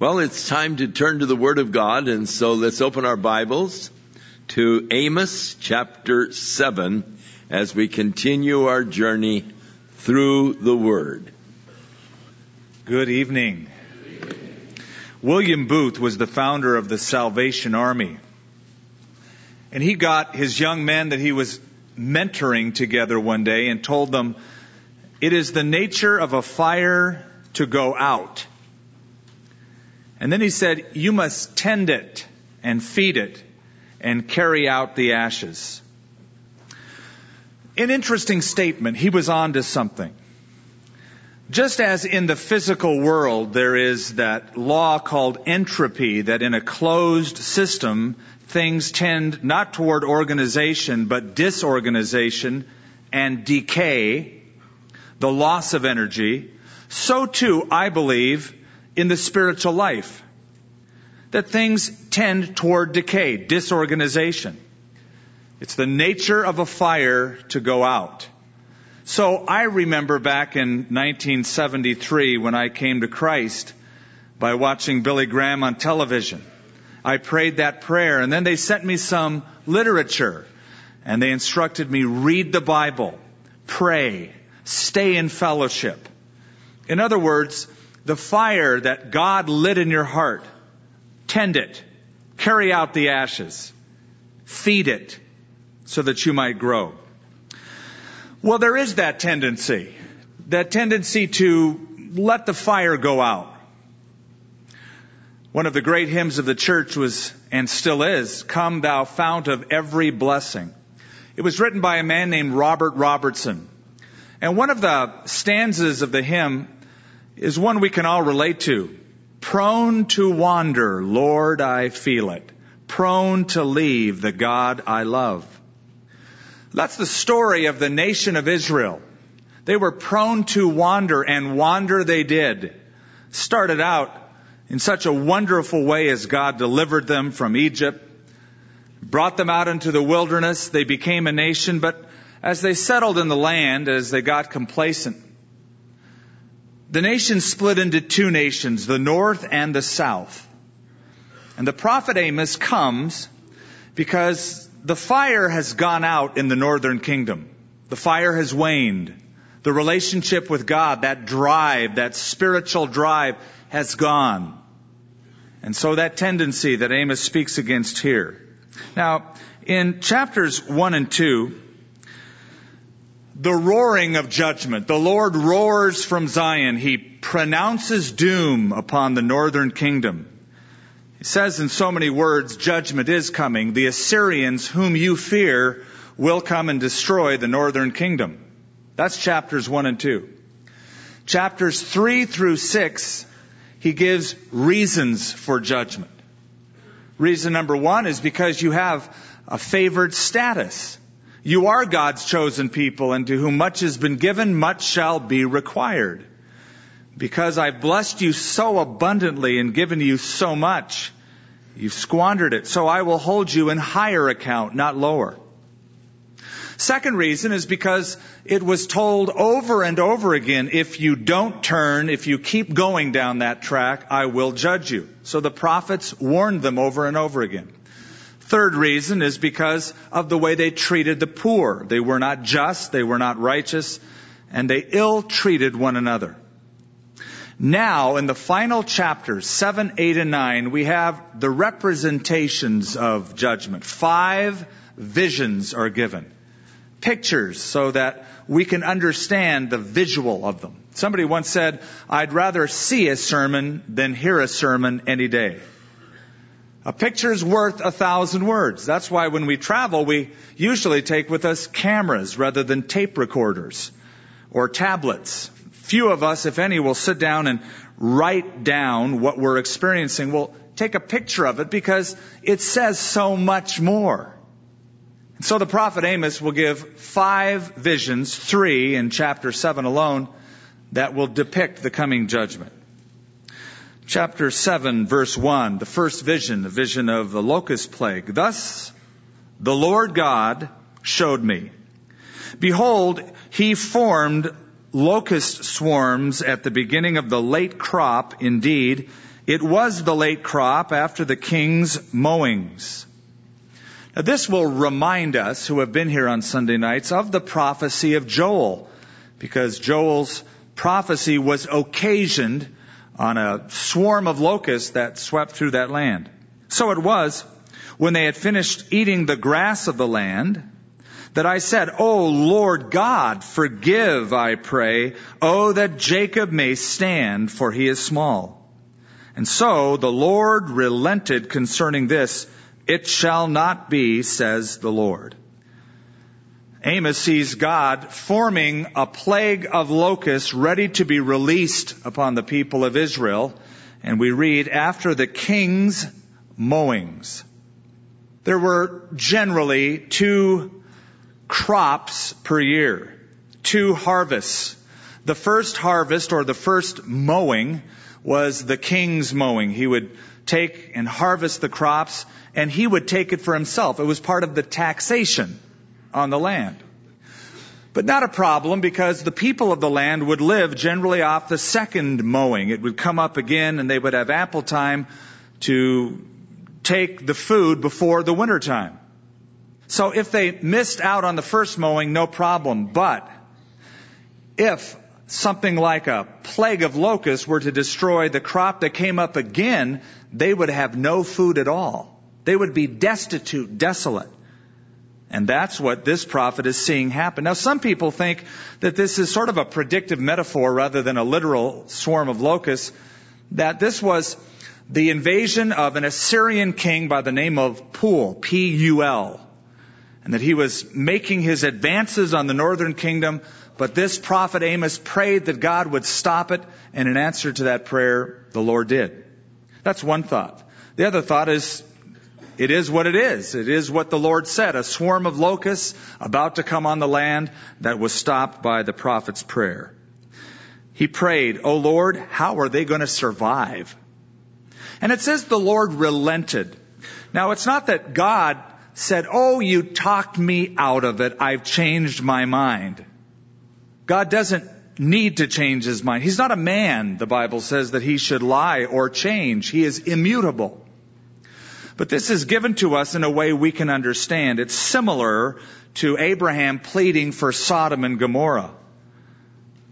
Well, it's time to turn to the Word of God, and so let's open our Bibles to Amos chapter 7 as we continue our journey through the Word. Good evening. William Booth was the founder of the Salvation Army. And he got his young men that he was mentoring together one day and told them, It is the nature of a fire to go out and then he said, You must tend it and feed it and carry out the ashes. An interesting statement. He was on to something. Just as in the physical world there is that law called entropy, that in a closed system, things tend not toward organization, but disorganization and decay, the loss of energy, so too, I believe, in the spiritual life. That things tend toward decay, disorganization. It's the nature of a fire to go out. So I remember back in 1973 when I came to Christ by watching Billy Graham on television. I prayed that prayer and then they sent me some literature and they instructed me read the Bible, pray, stay in fellowship. In other words, the fire that God lit in your heart, tend it, carry out the ashes, feed it so that you might grow. Well, there is that tendency, that tendency to let the fire go out. One of the great hymns of the church was, and still is, Come Thou Fount of Every Blessing. It was written by a man named Robert Robertson. And one of the stanzas of the hymn is one we can all relate to. Prone to wander, Lord, I feel it. Prone to leave the God I love. That's the story of the nation of Israel. They were prone to wander, and wander they did. Started out in such a wonderful way as God delivered them from Egypt, brought them out into the wilderness. They became a nation, but as they settled in the land, as they got complacent, the nation split into two nations, the north and the south. And the prophet Amos comes because the fire has gone out in the northern kingdom. The fire has waned. The relationship with God, that drive, that spiritual drive has gone. And so that tendency that Amos speaks against here. Now, in chapters 1 and 2, the roaring of judgment. The Lord roars from Zion. He pronounces doom upon the northern kingdom. He says in so many words, judgment is coming. The Assyrians whom you fear will come and destroy the northern kingdom. That's chapters 1 and 2. Chapters 3 through 6, he gives reasons for judgment. Reason number one is because you have a favored status. You are God's chosen people, and to whom much has been given, much shall be required. Because I've blessed you so abundantly and given you so much, you've squandered it. So I will hold you in higher account, not lower. Second reason is because it was told over and over again, if you don't turn, if you keep going down that track, I will judge you. So the prophets warned them over and over again. Third reason is because of the way they treated the poor. They were not just, they were not righteous, and they ill treated one another. Now, in the final chapters, 7, 8, and 9, we have the representations of judgment. Five visions are given. Pictures so that we can understand the visual of them. Somebody once said, I'd rather see a sermon than hear a sermon any day. A picture is worth a thousand words. That's why when we travel, we usually take with us cameras rather than tape recorders or tablets. Few of us, if any, will sit down and write down what we're experiencing. We'll take a picture of it because it says so much more. So the prophet Amos will give five visions, three in chapter 7 alone, that will depict the coming judgment chapter 7, verse 1, the first vision, the vision of the locust plague. Thus the Lord God showed me. Behold, he formed locust swarms at the beginning of the late crop. Indeed, It was the late crop after the king's mowings. Now this will remind us who have been here on Sunday nights of the prophecy of Joel, because Joel's prophecy was occasioned on a swarm of locusts that swept through that land. So it was, when they had finished eating the grass of the land, that I said, O Lord God, forgive, I pray. Oh, that Jacob may stand, for he is small. And so the Lord relented concerning this. It shall not be, says the Lord. Amos sees God forming a plague of locusts ready to be released upon the people of Israel. And we read, after the king's mowings. There were generally two crops per year, two harvests. The first harvest or the first mowing was the king's mowing. He would take and harvest the crops and he would take it for himself. It was part of the taxation on the land. But not a problem because the people of the land would live generally off the second mowing. It would come up again and they would have ample time to take the food before the winter time. So if they missed out on the first mowing, no problem. But if something like a plague of locusts were to destroy the crop that came up again, they would have no food at all. They would be destitute, desolate. And that's what this prophet is seeing happen. Now, some people think that this is sort of a predictive metaphor rather than a literal swarm of locusts, that this was the invasion of an Assyrian king by the name of Pul, P-U-L, and that he was making his advances on the northern kingdom, but this prophet Amos prayed that God would stop it, and in answer to that prayer, the Lord did. That's one thought. The other thought is it is what it is. It is what the Lord said. A swarm of locusts about to come on the land that was stopped by the prophet's prayer. He prayed, Oh Lord, how are they going to survive? And it says the Lord relented. Now it's not that God said, Oh, you talked me out of it. I've changed my mind. God doesn't need to change his mind. He's not a man, the Bible says, that he should lie or change. He is immutable. But this is given to us in a way we can understand. It's similar to Abraham pleading for Sodom and Gomorrah.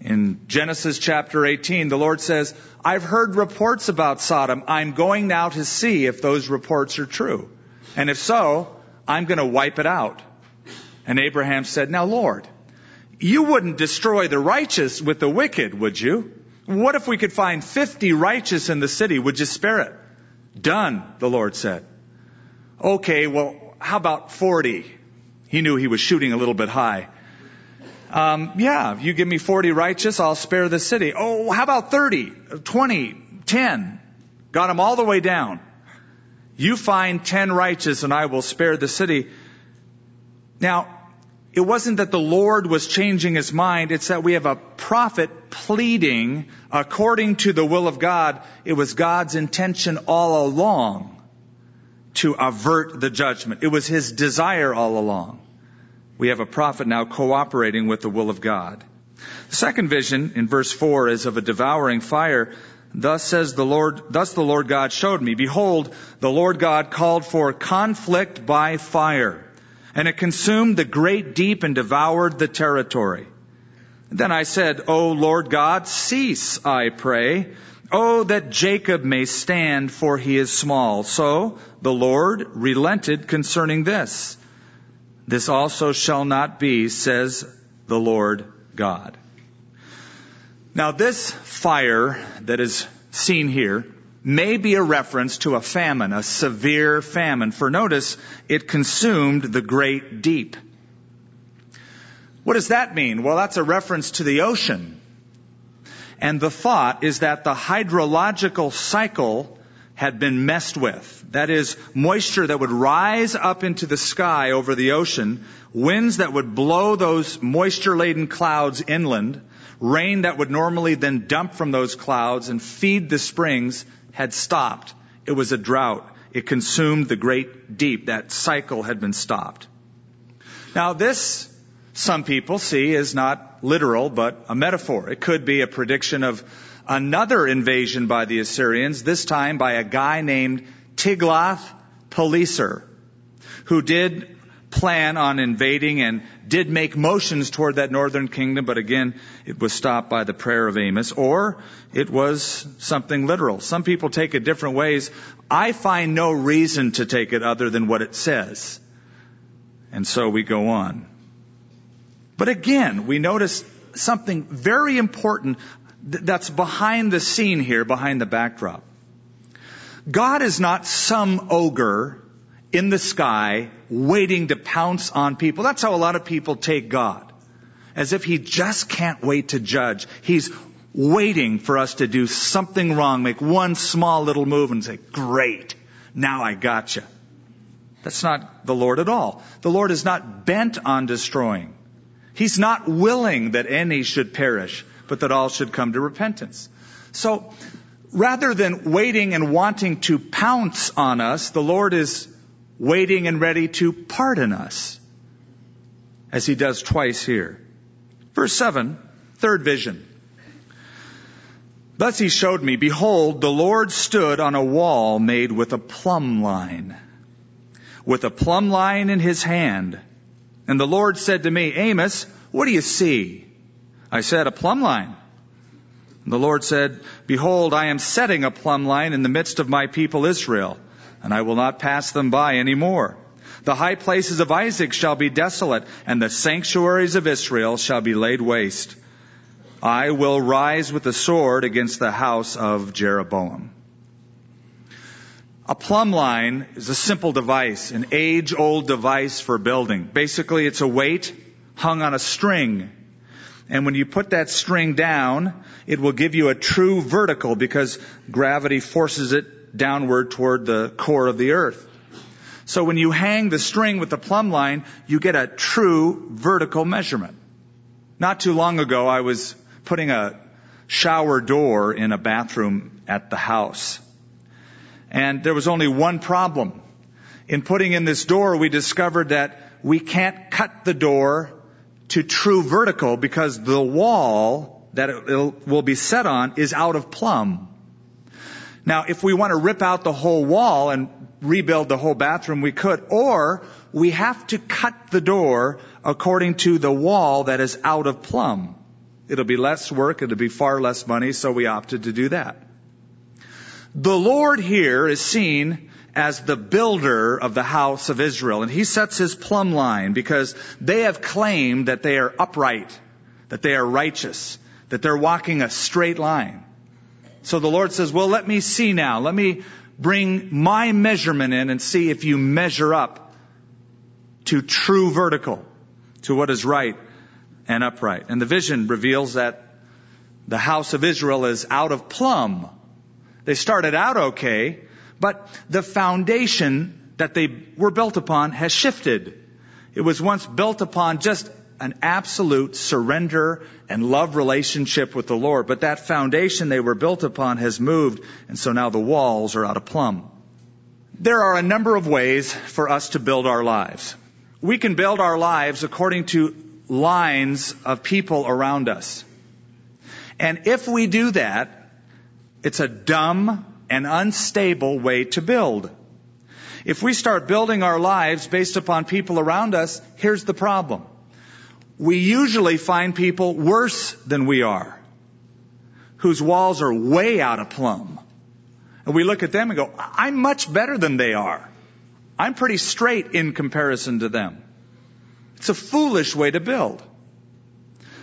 In Genesis chapter 18, the Lord says, I've heard reports about Sodom. I'm going now to see if those reports are true. And if so, I'm going to wipe it out. And Abraham said, Now Lord, you wouldn't destroy the righteous with the wicked, would you? What if we could find 50 righteous in the city? Would you spare it? Done, the Lord said. Okay, well, how about 40? He knew he was shooting a little bit high. Um, yeah, you give me 40 righteous, I'll spare the city. Oh, how about 30, 20, 10? Got them all the way down. You find 10 righteous and I will spare the city. Now, it wasn't that the Lord was changing his mind. It's that we have a prophet pleading according to the will of God. It was God's intention all along to avert the judgment. It was his desire all along. We have a prophet now cooperating with the will of God. The second vision in verse 4 is of a devouring fire. Thus says the Lord, thus the Lord God showed me. Behold, the Lord God called for conflict by fire, and it consumed the great deep and devoured the territory. Then I said, O Lord God, cease, I pray. Oh, that Jacob may stand, for he is small. So the Lord relented concerning this. This also shall not be, says the Lord God. Now this fire that is seen here may be a reference to a famine, a severe famine. For notice, it consumed the great deep. What does that mean? Well, that's a reference to the ocean. And the thought is that the hydrological cycle had been messed with. That is, moisture that would rise up into the sky over the ocean, winds that would blow those moisture laden clouds inland, rain that would normally then dump from those clouds and feed the springs had stopped. It was a drought. It consumed the great deep. That cycle had been stopped. Now this some people see as not literal, but a metaphor. It could be a prediction of another invasion by the Assyrians, this time by a guy named Tiglath-Pileser, who did plan on invading and did make motions toward that northern kingdom, but again, it was stopped by the prayer of Amos, or it was something literal. Some people take it different ways. I find no reason to take it other than what it says. And so we go on. But again, we notice something very important that's behind the scene here, behind the backdrop. God is not some ogre in the sky waiting to pounce on people. That's how a lot of people take God. As if he just can't wait to judge. He's waiting for us to do something wrong, make one small little move and say, great, now I gotcha. That's not the Lord at all. The Lord is not bent on destroying. He's not willing that any should perish, but that all should come to repentance. So, rather than waiting and wanting to pounce on us, the Lord is waiting and ready to pardon us, as he does twice here. Verse 7, third vision. Thus he showed me, behold, the Lord stood on a wall made with a plumb line, with a plumb line in his hand. And the Lord said to me, Amos, what do you see? I said, a plumb line. And the Lord said, Behold, I am setting a plumb line in the midst of my people Israel and I will not pass them by any more. The high places of Isaac shall be desolate, and the sanctuaries of Israel shall be laid waste. I will rise with the sword against the house of Jeroboam. A plumb line is a simple device, an age old device for building. Basically, it's a weight hung on a string. And when you put that string down, it will give you a true vertical because gravity forces it downward toward the core of the earth. So when you hang the string with the plumb line, you get a true vertical measurement. Not too long ago, I was putting a shower door in a bathroom at the house. And there was only one problem. In putting in this door, we discovered that we can't cut the door to true vertical because the wall that it will be set on is out of plumb. Now, if we want to rip out the whole wall and rebuild the whole bathroom, we could, or we have to cut the door according to the wall that is out of plumb. It'll be less work, it'll be far less money, so we opted to do that. The Lord here is seen as the builder of the house of Israel, and he sets his plumb line because they have claimed that they are upright, that they are righteous, that they're walking a straight line. So the Lord says, well, let me see now. Let me bring my measurement in and see if you measure up to true vertical, to what is right and upright. And the vision reveals that the house of Israel is out of plumb. They started out okay, but the foundation that they were built upon has shifted. It was once built upon just an absolute surrender and love relationship with the Lord. But that foundation they were built upon has moved, and so now the walls are out of plumb. There are a number of ways for us to build our lives. We can build our lives according to lines of people around us. And if we do that, it's a dumb and unstable way to build. If we start building our lives based upon people around us, here's the problem we usually find people worse than we are, whose walls are way out of plumb. And we look at them and go, I'm much better than they are. I'm pretty straight in comparison to them. It's a foolish way to build.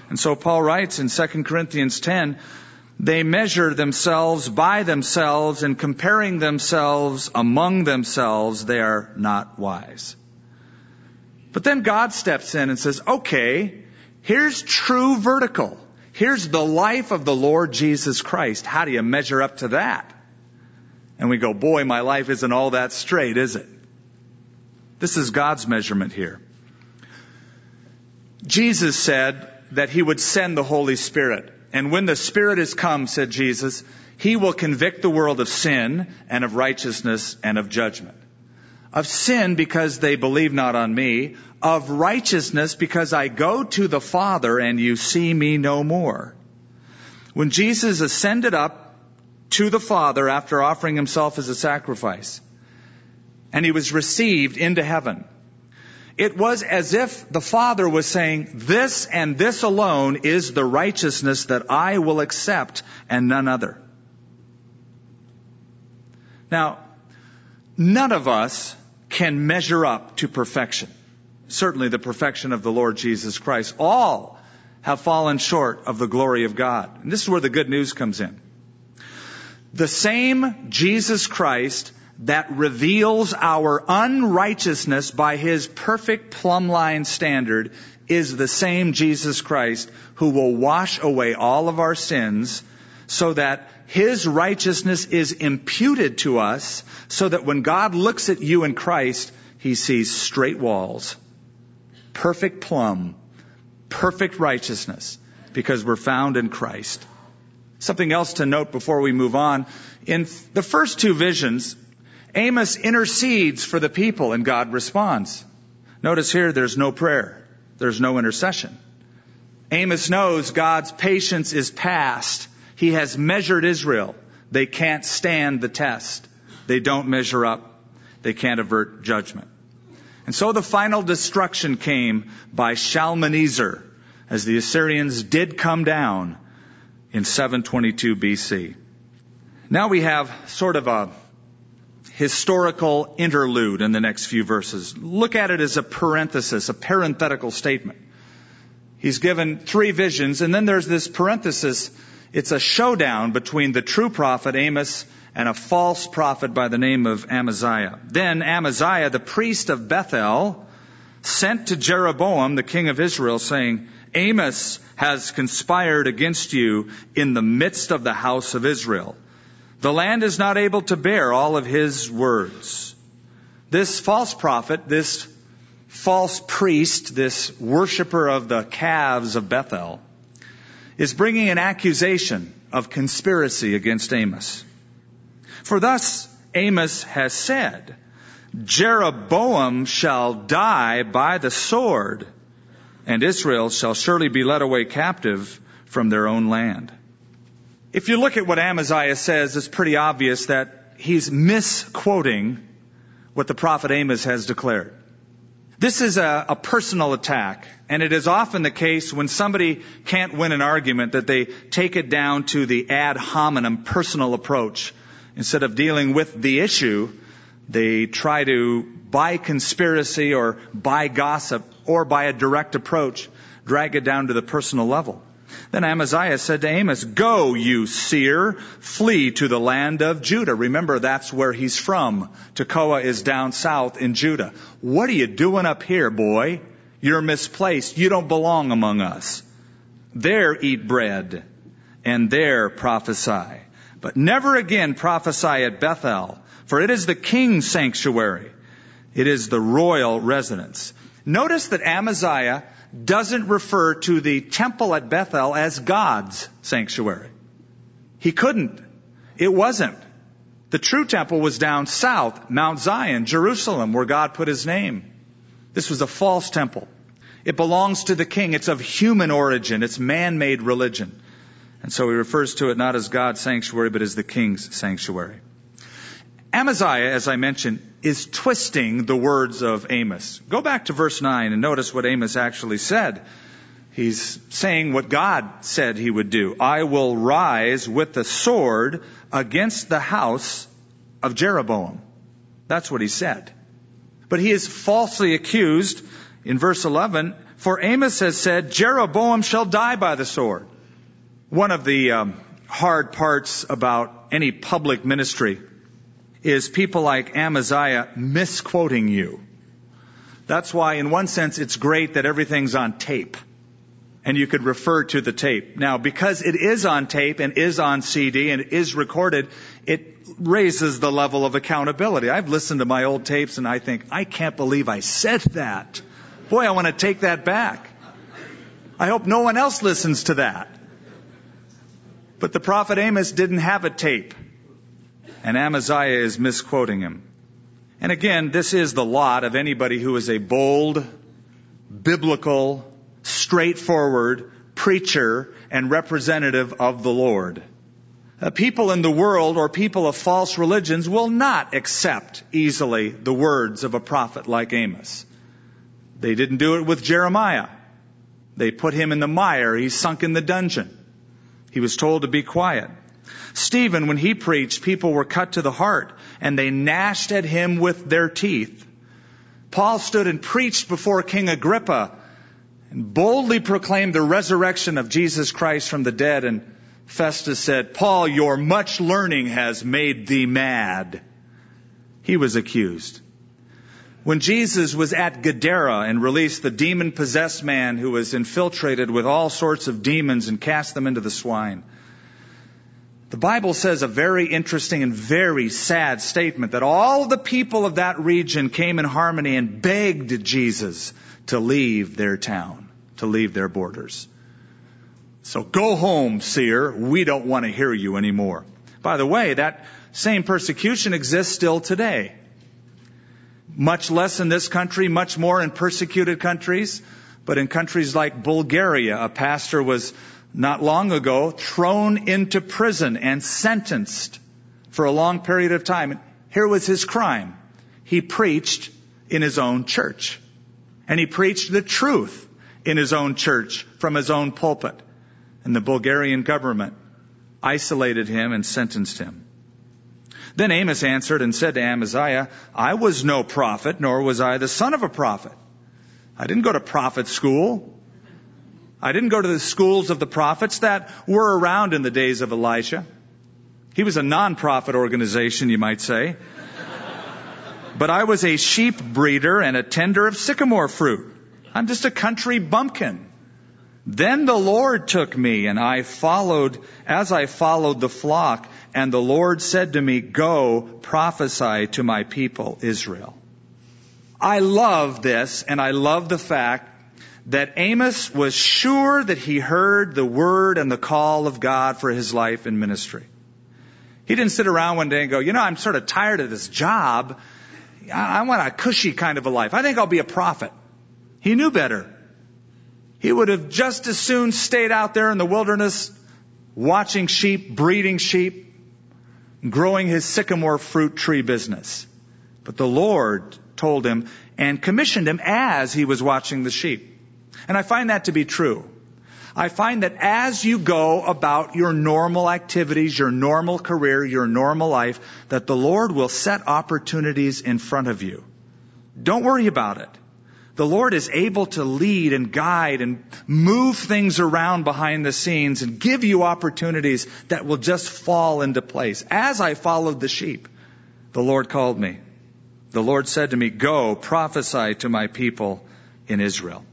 And so Paul writes in 2 Corinthians 10, they measure themselves by themselves and comparing themselves among themselves, they are not wise. But then God steps in and says, okay, here's true vertical. Here's the life of the Lord Jesus Christ. How do you measure up to that? And we go, boy, my life isn't all that straight, is it? This is God's measurement here. Jesus said that he would send the Holy Spirit. And when the Spirit has come, said Jesus, he will convict the world of sin and of righteousness and of judgment of sin because they believe not on me, of righteousness because I go to the Father and you see me no more. When Jesus ascended up to the Father after offering himself as a sacrifice, and he was received into heaven, it was as if the Father was saying, This and this alone is the righteousness that I will accept and none other. Now, none of us can measure up to perfection. Certainly the perfection of the Lord Jesus Christ. All have fallen short of the glory of God. And this is where the good news comes in. The same Jesus Christ that reveals our unrighteousness by his perfect plumb line standard is the same Jesus Christ who will wash away all of our sins so that his righteousness is imputed to us so that when God looks at you in Christ, he sees straight walls, perfect plumb, perfect righteousness because we're found in Christ. Something else to note before we move on. In the first two visions, Amos intercedes for the people and God responds. Notice here there's no prayer. There's no intercession. Amos knows God's patience is past he has measured Israel. They can't stand the test. They don't measure up. They can't avert judgment. And so the final destruction came by Shalmaneser as the Assyrians did come down in 722 BC. Now we have sort of a historical interlude in the next few verses. Look at it as a parenthesis, a parenthetical statement. He's given three visions, and then there's this parenthesis it's a showdown between the true prophet Amos and a false prophet by the name of Amaziah. Then Amaziah, the priest of Bethel, sent to Jeroboam, the king of Israel, saying, Amos has conspired against you in the midst of the house of Israel. The land is not able to bear all of his words. This false prophet, this false priest, this worshiper of the calves of Bethel, is bringing an accusation of conspiracy against Amos. For thus Amos has said, Jeroboam shall die by the sword, and Israel shall surely be led away captive from their own land. If you look at what Amaziah says, it's pretty obvious that he's misquoting what the prophet Amos has declared. This is a, a, personal attack, and it is often the case when somebody can't win an argument that they take it down to the ad hominem personal approach. Instead of dealing with the issue, they try to, by conspiracy or by gossip or by a direct approach, drag it down to the personal level. Then Amaziah said to Amos, Go, you seer, flee to the land of Judah. Remember, that's where he's from. Tekoa is down south in Judah. What are you doing up here, boy? You're misplaced. You don't belong among us. There eat bread, and there prophesy. But never again prophesy at Bethel, for it is the king's sanctuary. It is the royal residence. Notice that Amaziah doesn't refer to the temple at Bethel as God's sanctuary. He couldn't. It wasn't. The true temple was down south, Mount Zion, Jerusalem, where God put his name. This was a false temple. It belongs to the king. It's of human origin. It's man-made religion. And so he refers to it not as God's sanctuary, but as the king's sanctuary. Amaziah, as I mentioned, is twisting the words of Amos. Go back to verse 9 and notice what Amos actually said. He's saying what God said he would do. I will rise with the sword against the house of Jeroboam. That's what he said. But he is falsely accused in verse 11, for Amos has said, Jeroboam shall die by the sword. One of the um, hard parts about any public ministry is people like Amaziah misquoting you. That's why, in one sense, it's great that everything's on tape. And you could refer to the tape. Now, because it is on tape and is on CD and is recorded, it raises the level of accountability. I've listened to my old tapes and I think, I can't believe I said that. Boy, I want to take that back. I hope no one else listens to that. But the prophet Amos didn't have a tape and Amaziah is misquoting him. And again, this is the lot of anybody who is a bold, biblical, straightforward, preacher and representative of the Lord. Uh, people in the world or people of false religions will not accept easily the words of a prophet like Amos. They didn't do it with Jeremiah. They put him in the mire. He sunk in the dungeon. He was told to be quiet. Stephen, when he preached, people were cut to the heart and they gnashed at him with their teeth. Paul stood and preached before King Agrippa and boldly proclaimed the resurrection of Jesus Christ from the dead. And Festus said, Paul, your much learning has made thee mad. He was accused. When Jesus was at Gadara and released the demon possessed man who was infiltrated with all sorts of demons and cast them into the swine, the Bible says a very interesting and very sad statement that all the people of that region came in harmony and begged Jesus to leave their town, to leave their borders. So go home, seer. We don't want to hear you anymore. By the way, that same persecution exists still today. Much less in this country, much more in persecuted countries. But in countries like Bulgaria, a pastor was not long ago thrown into prison and sentenced for a long period of time. Here was his crime. He preached in his own church. And he preached the truth in his own church from his own pulpit. And the Bulgarian government isolated him and sentenced him. Then Amos answered and said to Amaziah, I was no prophet, nor was I the son of a prophet. I didn't go to prophet school. I didn't go to the schools of the prophets that were around in the days of Elijah. He was a non-profit organization, you might say. but I was a sheep breeder and a tender of sycamore fruit. I'm just a country bumpkin. Then the Lord took me and I followed, as I followed the flock, and the Lord said to me, Go prophesy to my people Israel. I love this, and I love the fact that Amos was sure that he heard the word and the call of God for his life and ministry. He didn't sit around one day and go, you know, I'm sort of tired of this job. I want a cushy kind of a life. I think I'll be a prophet. He knew better. He would have just as soon stayed out there in the wilderness watching sheep, breeding sheep, growing his sycamore fruit tree business. But the Lord told him and commissioned him as he was watching the sheep. And I find that to be true. I find that as you go about your normal activities, your normal career, your normal life, that the Lord will set opportunities in front of you. Don't worry about it the Lord is able to lead and guide and move things around behind the scenes and give you opportunities that will just fall into place. As I followed the sheep, the Lord called me. The Lord said to me, Go prophesy to my people in Israel.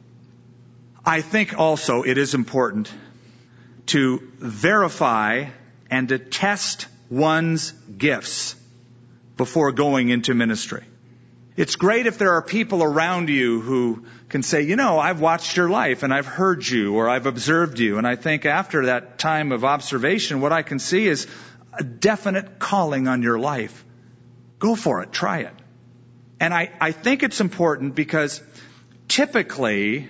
I think also it is important to verify and to test one's gifts before going into ministry. It's great if there are people around you who can say, you know, I've watched your life and I've heard you or I've observed you. And I think after that time of observation, what I can see is a definite calling on your life. Go for it. Try it. And I, I think it's important because typically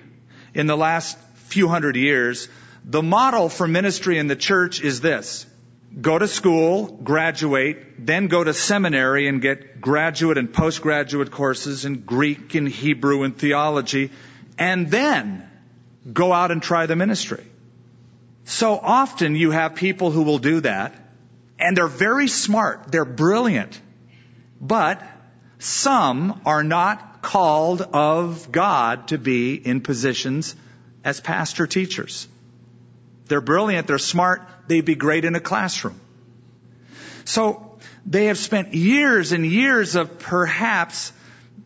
in the last few hundred years, the model for ministry in the church is this go to school, graduate, then go to seminary and get graduate and postgraduate courses in Greek and Hebrew and theology, and then go out and try the ministry. So often you have people who will do that, and they're very smart, they're brilliant, but some are not called of God to be in positions as pastor teachers. They're brilliant, they're smart, they'd be great in a classroom. So they have spent years and years of perhaps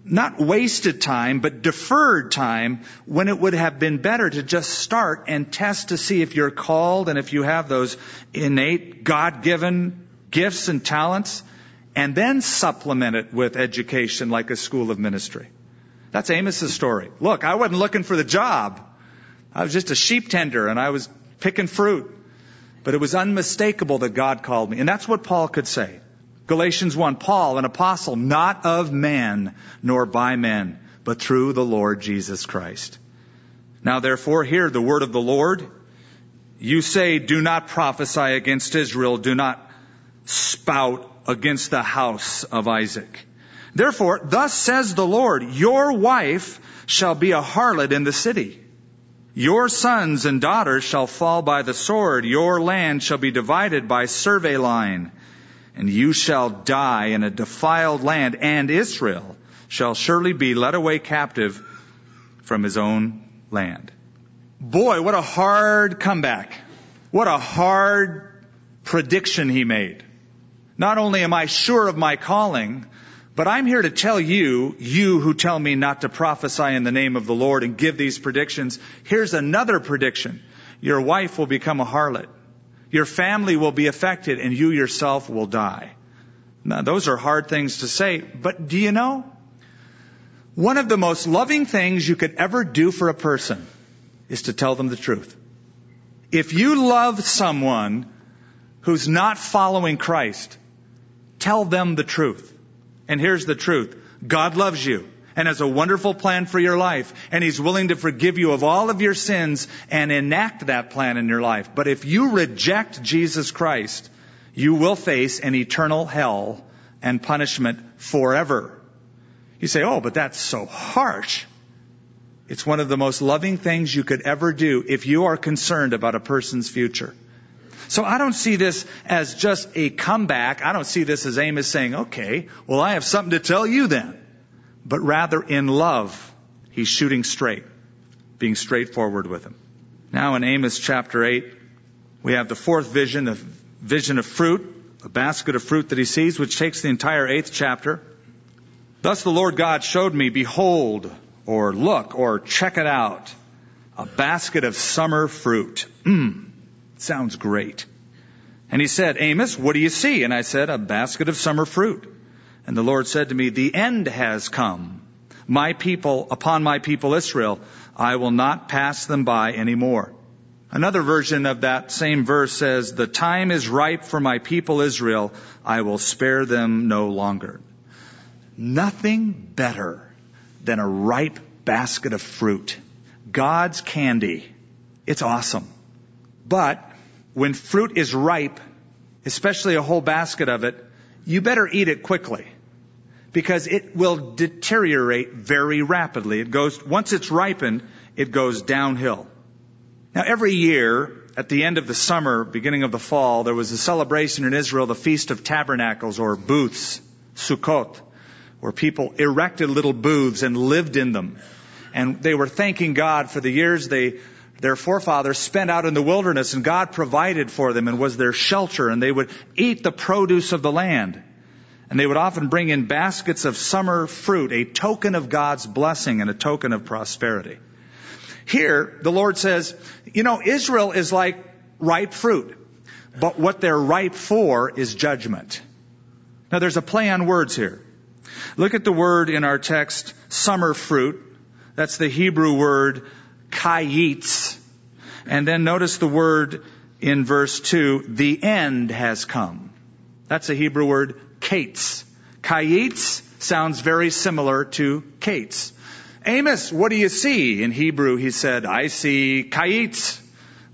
not wasted time, but deferred time when it would have been better to just start and test to see if you're called and if you have those innate God-given gifts and talents and then supplement it with education like a school of ministry. That's Amos's story. Look, I wasn't looking for the job. I was just a sheep tender and I was picking fruit. But it was unmistakable that God called me. And that's what Paul could say. Galatians 1, Paul, an apostle, not of man, nor by men, but through the Lord Jesus Christ. Now therefore, hear the word of the Lord. You say, do not prophesy against Israel, do not spout against the house of Isaac. Therefore, thus says the Lord, your wife shall be a harlot in the city. Your sons and daughters shall fall by the sword. Your land shall be divided by survey line. And you shall die in a defiled land. And Israel shall surely be led away captive from his own land. Boy, what a hard comeback. What a hard prediction he made. Not only am I sure of my calling, but I'm here to tell you, you who tell me not to prophesy in the name of the Lord and give these predictions, here's another prediction. Your wife will become a harlot. Your family will be affected and you yourself will die. Now, those are hard things to say, but do you know? One of the most loving things you could ever do for a person is to tell them the truth. If you love someone who's not following Christ, tell them the truth. And here's the truth. God loves you and has a wonderful plan for your life, and He's willing to forgive you of all of your sins and enact that plan in your life. But if you reject Jesus Christ, you will face an eternal hell and punishment forever. You say, oh, but that's so harsh. It's one of the most loving things you could ever do if you are concerned about a person's future. So I don't see this as just a comeback. I don't see this as Amos saying, okay, well, I have something to tell you then. But rather in love, he's shooting straight, being straightforward with him. Now in Amos chapter 8, we have the fourth vision, the vision of fruit, a basket of fruit that he sees, which takes the entire eighth chapter. Thus the Lord God showed me, behold, or look, or check it out, a basket of summer fruit. Mmm Sounds great. And he said, Amos, what do you see? And I said, a basket of summer fruit. And the Lord said to me, the end has come. My people, upon my people Israel, I will not pass them by anymore. Another version of that same verse says, the time is ripe for my people Israel. I will spare them no longer. Nothing better than a ripe basket of fruit. God's candy. It's awesome. But when fruit is ripe, especially a whole basket of it, you better eat it quickly because it will deteriorate very rapidly. It goes, once it's ripened, it goes downhill. Now every year, at the end of the summer, beginning of the fall, there was a celebration in Israel, the Feast of Tabernacles or booths, Sukkot, where people erected little booths and lived in them. And they were thanking God for the years they their forefathers spent out in the wilderness and God provided for them and was their shelter and they would eat the produce of the land. And they would often bring in baskets of summer fruit, a token of God's blessing and a token of prosperity. Here, the Lord says, you know, Israel is like ripe fruit, but what they're ripe for is judgment. Now there's a play on words here. Look at the word in our text, summer fruit. That's the Hebrew word kayitz. And then notice the word in verse 2, the end has come. That's a Hebrew word, kates. Kayitz sounds very similar to kates. Amos, what do you see? In Hebrew, he said, I see kayitz.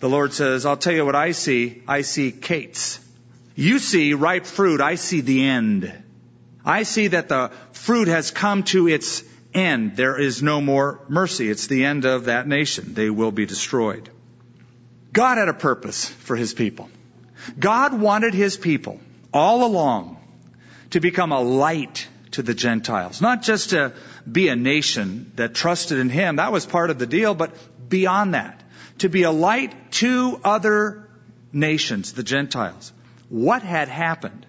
The Lord says, I'll tell you what I see. I see kates. You see ripe fruit. I see the end. I see that the fruit has come to its end. There is no more mercy. It's the end of that nation. They will be destroyed. God had a purpose for his people. God wanted his people all along to become a light to the Gentiles, not just to be a nation that trusted in him. That was part of the deal, but beyond that, to be a light to other nations, the Gentiles. What had happened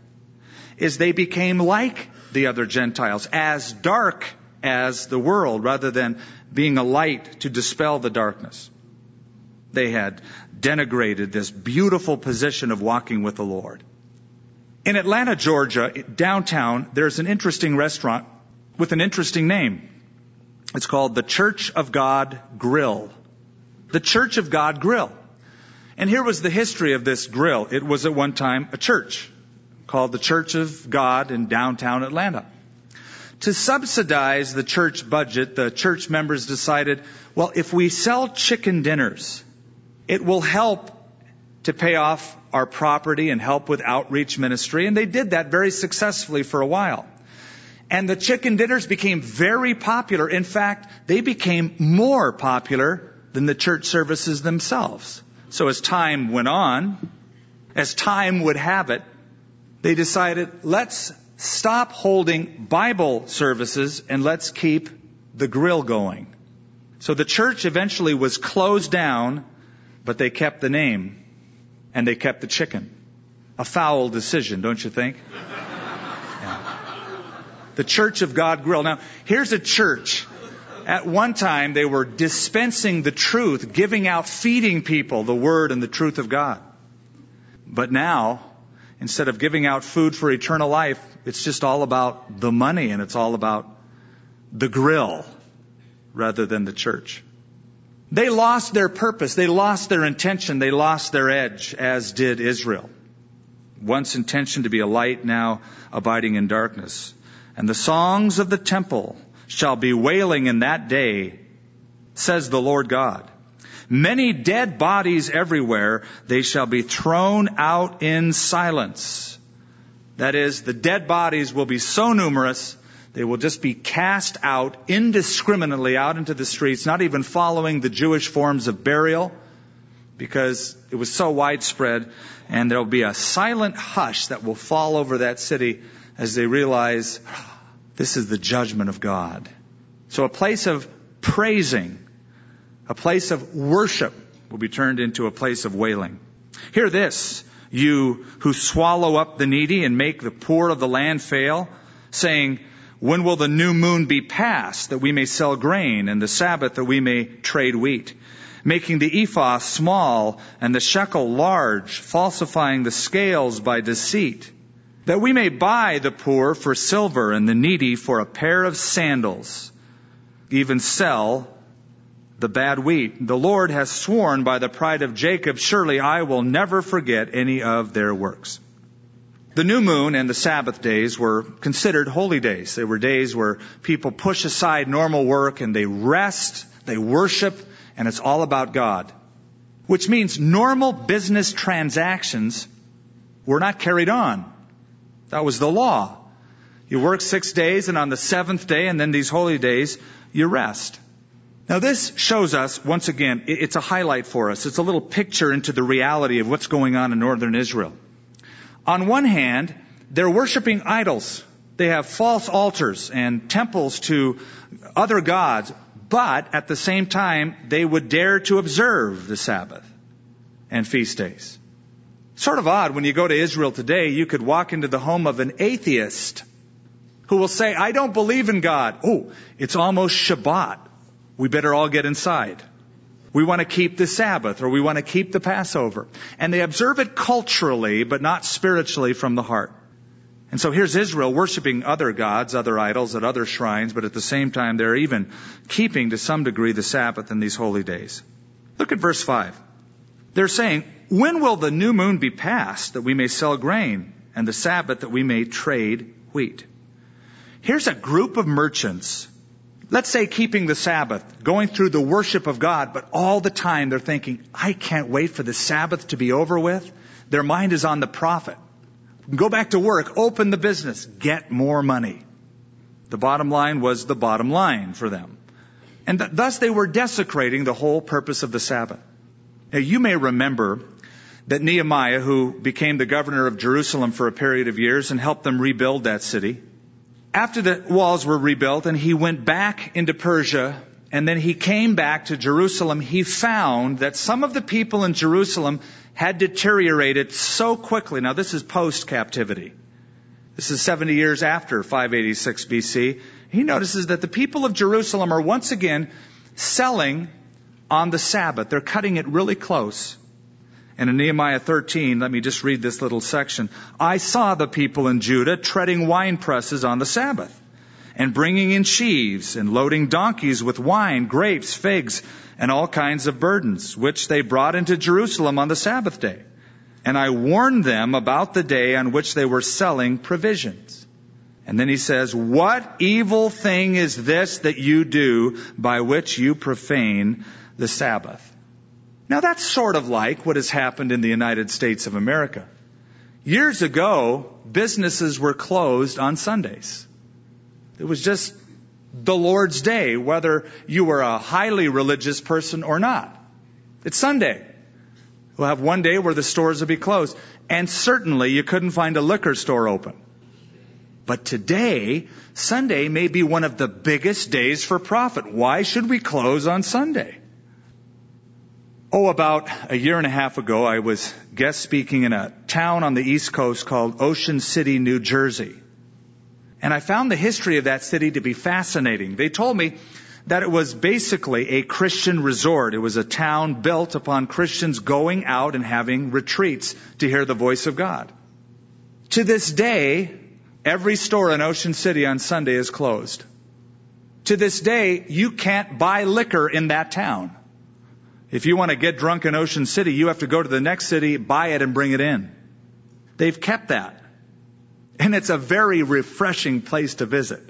is they became like the other Gentiles, as dark as the world rather than being a light to dispel the darkness. They had denigrated this beautiful position of walking with the Lord. In Atlanta, Georgia, downtown, there's an interesting restaurant with an interesting name. It's called the Church of God Grill. The Church of God Grill. And here was the history of this grill. It was at one time a church called the Church of God in downtown Atlanta. To subsidize the church budget, the church members decided, well, if we sell chicken dinners, it will help to pay off our property and help with outreach ministry. And they did that very successfully for a while. And the chicken dinners became very popular. In fact, they became more popular than the church services themselves. So as time went on, as time would have it, they decided, let's stop holding Bible services and let's keep the grill going. So the church eventually was closed down, but they kept the name and they kept the chicken. A foul decision, don't you think? Yeah. The Church of God Grill. Now, here's a church. At one time, they were dispensing the truth, giving out, feeding people the Word and the truth of God. But now, instead of giving out food for eternal life, it's just all about the money and it's all about the grill rather than the church. They lost their purpose. They lost their intention. They lost their edge, as did Israel. Once intention to be a light, now abiding in darkness. And the songs of the temple shall be wailing in that day, says the Lord God. Many dead bodies everywhere, they shall be thrown out in silence. That is, the dead bodies will be so numerous they will just be cast out indiscriminately out into the streets, not even following the Jewish forms of burial, because it was so widespread. And there will be a silent hush that will fall over that city as they realize ah, this is the judgment of God. So a place of praising, a place of worship will be turned into a place of wailing. Hear this, you who swallow up the needy and make the poor of the land fail, saying, when will the new moon be passed that we may sell grain and the Sabbath that we may trade wheat? Making the ephah small and the shekel large, falsifying the scales by deceit, that we may buy the poor for silver and the needy for a pair of sandals, even sell the bad wheat. The Lord has sworn by the pride of Jacob, surely I will never forget any of their works. The new moon and the Sabbath days were considered holy days. They were days where people push aside normal work and they rest, they worship, and it's all about God. Which means normal business transactions were not carried on. That was the law. You work six days and on the seventh day and then these holy days, you rest. Now this shows us, once again, it's a highlight for us. It's a little picture into the reality of what's going on in northern Israel. On one hand, they're worshiping idols. They have false altars and temples to other gods, but at the same time, they would dare to observe the Sabbath and feast days. Sort of odd when you go to Israel today, you could walk into the home of an atheist who will say, I don't believe in God. Oh, it's almost Shabbat. We better all get inside. We want to keep the Sabbath or we want to keep the Passover. And they observe it culturally, but not spiritually from the heart. And so here's Israel worshiping other gods, other idols at other shrines, but at the same time they're even keeping to some degree the Sabbath in these holy days. Look at verse 5. They're saying, when will the new moon be passed that we may sell grain and the Sabbath that we may trade wheat? Here's a group of merchants let's say keeping the Sabbath, going through the worship of God, but all the time they're thinking, I can't wait for the Sabbath to be over with. Their mind is on the profit. Go back to work, open the business, get more money. The bottom line was the bottom line for them. And th- thus they were desecrating the whole purpose of the Sabbath. Now you may remember that Nehemiah, who became the governor of Jerusalem for a period of years and helped them rebuild that city, after the walls were rebuilt and he went back into Persia and then he came back to Jerusalem, he found that some of the people in Jerusalem had deteriorated so quickly. Now this is post captivity. This is 70 years after 586 BC. He notices that the people of Jerusalem are once again selling on the Sabbath. They're cutting it really close. And in Nehemiah 13, let me just read this little section. I saw the people in Judah treading wine presses on the Sabbath and bringing in sheaves and loading donkeys with wine, grapes, figs, and all kinds of burdens, which they brought into Jerusalem on the Sabbath day. And I warned them about the day on which they were selling provisions. And then he says, what evil thing is this that you do by which you profane the Sabbath? Now that's sort of like what has happened in the United States of America. Years ago, businesses were closed on Sundays. It was just the Lord's day, whether you were a highly religious person or not. It's Sunday. We'll have one day where the stores will be closed. And certainly you couldn't find a liquor store open. But today, Sunday may be one of the biggest days for profit. Why should we close on Sunday? Oh, about a year and a half ago, I was guest speaking in a town on the East Coast called Ocean City, New Jersey. And I found the history of that city to be fascinating. They told me that it was basically a Christian resort. It was a town built upon Christians going out and having retreats to hear the voice of God. To this day, every store in Ocean City on Sunday is closed. To this day, you can't buy liquor in that town. If you want to get drunk in Ocean City, you have to go to the next city, buy it, and bring it in. They've kept that. And it's a very refreshing place to visit.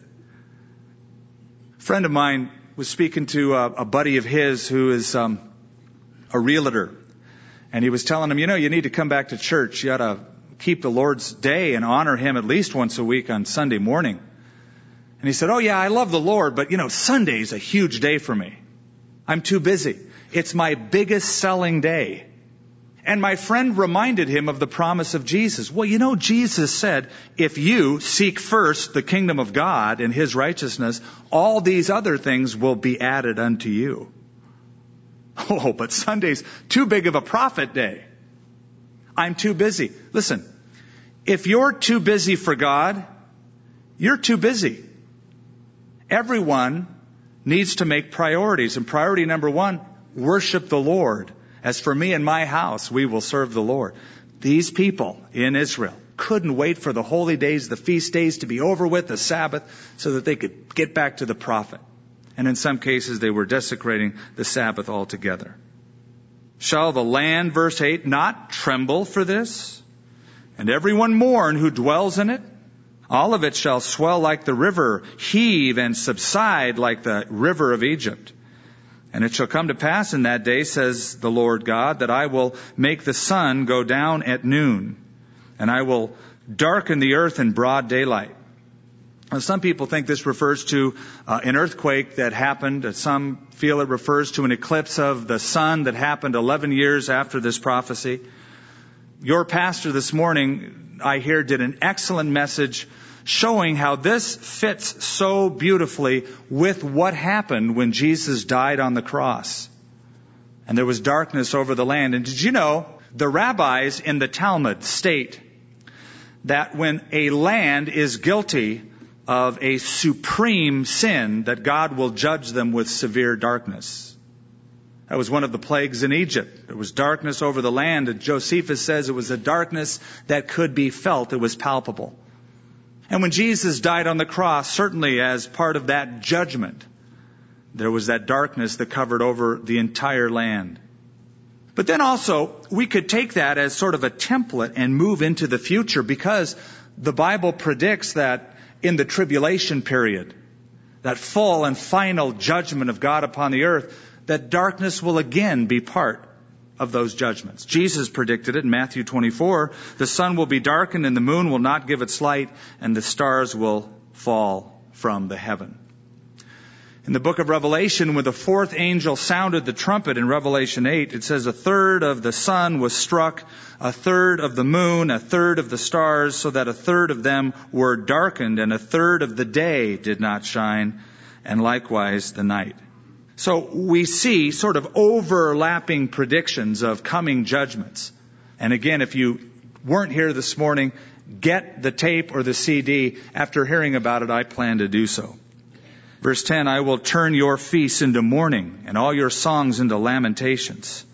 A friend of mine was speaking to a, a buddy of his who is um, a realtor. And he was telling him, you know, you need to come back to church. You ought to keep the Lord's day and honor Him at least once a week on Sunday morning. And he said, oh yeah, I love the Lord, but you know, Sunday's a huge day for me. I'm too busy. It's my biggest selling day. And my friend reminded him of the promise of Jesus. Well, you know, Jesus said, if you seek first the kingdom of God and his righteousness, all these other things will be added unto you. Oh, but Sunday's too big of a profit day. I'm too busy. Listen, if you're too busy for God, you're too busy. Everyone needs to make priorities. And priority number one, worship the Lord. As for me and my house, we will serve the Lord. These people in Israel couldn't wait for the holy days, the feast days to be over with, the Sabbath, so that they could get back to the profit. And in some cases, they were desecrating the Sabbath altogether. Shall the land, verse 8, not tremble for this? And everyone mourn who dwells in it? All of it shall swell like the river, heave and subside like the river of Egypt. And it shall come to pass in that day, says the Lord God, that I will make the sun go down at noon, and I will darken the earth in broad daylight. Now, some people think this refers to uh, an earthquake that happened. Some feel it refers to an eclipse of the sun that happened 11 years after this prophecy. Your pastor this morning, I hear, did an excellent message showing how this fits so beautifully with what happened when Jesus died on the cross. And there was darkness over the land. And did you know the rabbis in the Talmud state that when a land is guilty of a supreme sin, that God will judge them with severe darkness. That was one of the plagues in Egypt. There was darkness over the land, and Josephus says it was a darkness that could be felt. It was palpable. And when Jesus died on the cross, certainly as part of that judgment, there was that darkness that covered over the entire land. But then also, we could take that as sort of a template and move into the future because the Bible predicts that in the tribulation period, that full and final judgment of God upon the earth, that darkness will again be part of those judgments. Jesus predicted it in Matthew 24. The sun will be darkened and the moon will not give its light and the stars will fall from the heaven. In the book of Revelation, when the fourth angel sounded the trumpet in Revelation 8, it says a third of the sun was struck, a third of the moon, a third of the stars, so that a third of them were darkened, and a third of the day did not shine, and likewise the night. So we see sort of overlapping predictions of coming judgments. And again, if you weren't here this morning, get the tape or the CD. After hearing about it, I plan to do so. Verse 10, I will turn your feasts into mourning and all your songs into lamentations.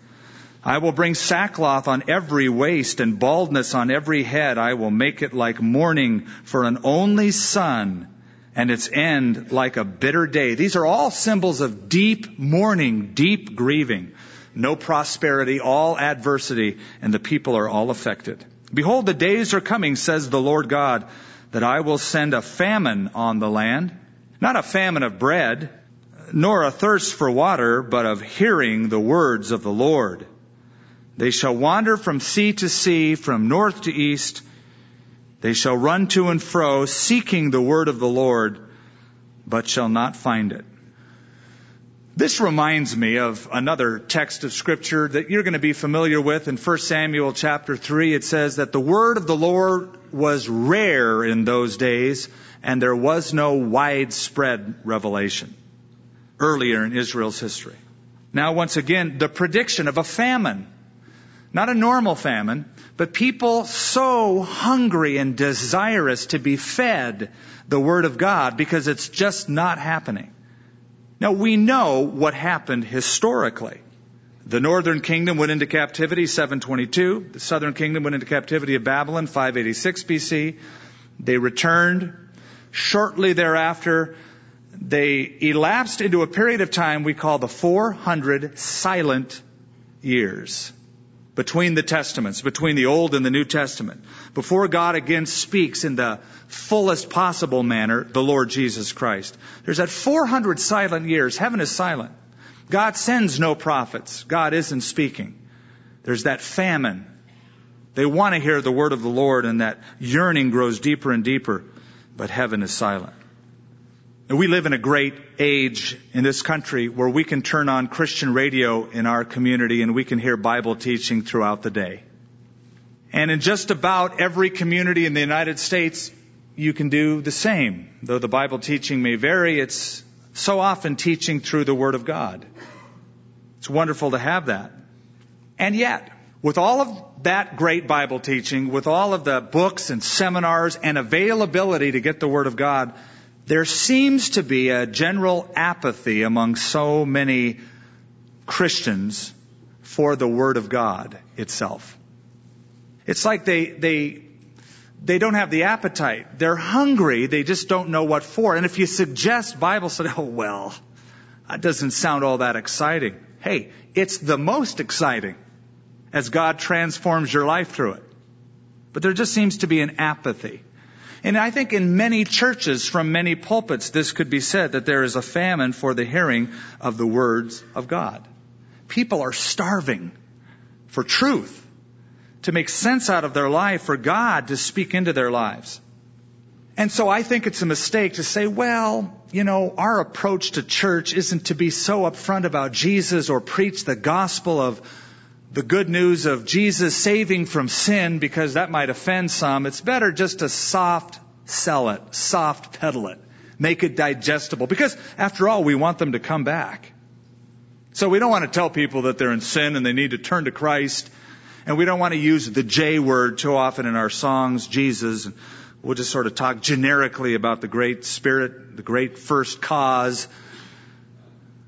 I will bring sackcloth on every waist and baldness on every head. I will make it like mourning for an only son and its end like a bitter day. These are all symbols of deep mourning, deep grieving. No prosperity, all adversity, and the people are all affected. Behold, the days are coming, says the Lord God, that I will send a famine on the land. Not a famine of bread, nor a thirst for water, but of hearing the words of the Lord. They shall wander from sea to sea, from north to east. They shall run to and fro, seeking the word of the Lord, but shall not find it. This reminds me of another text of scripture that you're going to be familiar with in 1 Samuel chapter 3. It says that the word of the Lord was rare in those days and there was no widespread revelation earlier in Israel's history. Now once again, the prediction of a famine. Not a normal famine, but people so hungry and desirous to be fed the Word of God because it's just not happening. Now we know what happened historically. The northern kingdom went into captivity 722. The southern kingdom went into captivity of Babylon 586 BC. They returned. Shortly thereafter, they elapsed into a period of time we call the 400 silent years between the testaments, between the Old and the New Testament, before God again speaks in the fullest possible manner, the Lord Jesus Christ. There's that 400 silent years. Heaven is silent. God sends no prophets. God isn't speaking. There's that famine. They want to hear the word of the Lord and that yearning grows deeper and deeper, but heaven is silent. And we live in a great age in this country where we can turn on Christian radio in our community and we can hear Bible teaching throughout the day. And in just about every community in the United States, you can do the same. Though the Bible teaching may vary, it's so often teaching through the Word of God. It's wonderful to have that. And yet, with all of that great Bible teaching, with all of the books and seminars and availability to get the Word of God, there seems to be a general apathy among so many Christians for the Word of God itself. It's like they, they, they don't have the appetite. They're hungry, they just don't know what for. And if you suggest Bible study, oh well, that doesn't sound all that exciting. Hey, it's the most exciting as God transforms your life through it. But there just seems to be an apathy. And I think in many churches, from many pulpits, this could be said that there is a famine for the hearing of the words of God. People are starving for truth, to make sense out of their life, for God to speak into their lives. And so I think it's a mistake to say, well, you know, our approach to church isn't to be so upfront about Jesus or preach the gospel of the good news of Jesus saving from sin because that might offend some. It's better just to soft sell it, soft peddle it, make it digestible. Because after all, we want them to come back. So we don't want to tell people that they're in sin and they need to turn to Christ. And we don't want to use the J word too often in our songs, Jesus. We'll just sort of talk generically about the great spirit, the great first cause.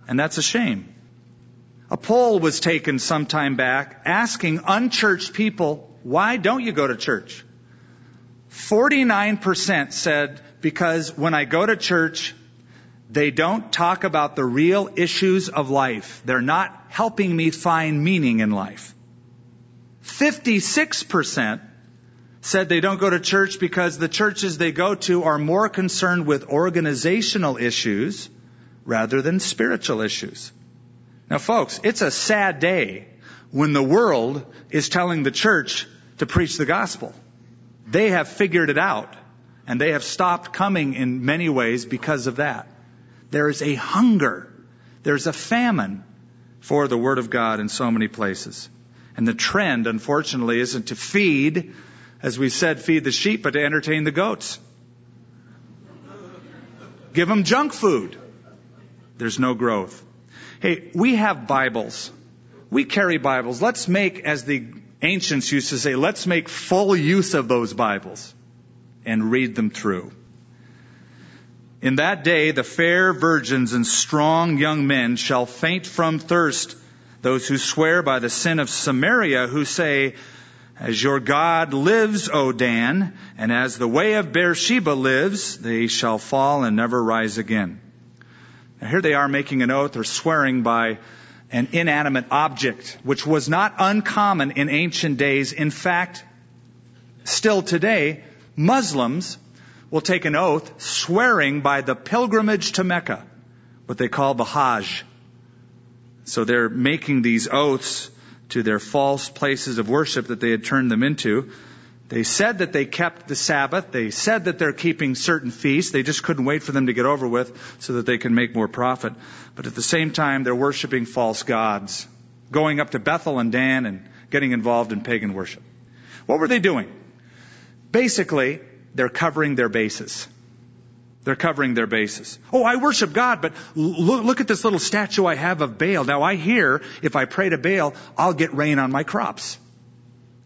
And that's a shame. A poll was taken some time back asking unchurched people, why don't you go to church? 49% said, because when I go to church, they don't talk about the real issues of life. They're not helping me find meaning in life. 56% said they don't go to church because the churches they go to are more concerned with organizational issues rather than spiritual issues. Now, folks, it's a sad day when the world is telling the church to preach the gospel. They have figured it out, and they have stopped coming in many ways because of that. There is a hunger, there's a famine for the Word of God in so many places. And the trend, unfortunately, isn't to feed, as we said, feed the sheep, but to entertain the goats. Give them junk food. There's no growth. Hey, we have Bibles. We carry Bibles. Let's make, as the ancients used to say, let's make full use of those Bibles and read them through. In that day, the fair virgins and strong young men shall faint from thirst. Those who swear by the sin of Samaria, who say, as your God lives, O Dan, and as the way of Beersheba lives, they shall fall and never rise again. Now here they are making an oath or swearing by an inanimate object, which was not uncommon in ancient days. In fact, still today, Muslims will take an oath swearing by the pilgrimage to Mecca, what they call the Hajj. So they're making these oaths to their false places of worship that they had turned them into. They said that they kept the Sabbath. They said that they're keeping certain feasts. They just couldn't wait for them to get over with so that they can make more profit. But at the same time, they're worshiping false gods, going up to Bethel and Dan and getting involved in pagan worship. What were they doing? Basically, they're covering their bases. They're covering their bases. Oh, I worship God, but look, look, at this little statue I have of Baal. Now I hear if I pray to Baal, I'll get rain on my crops.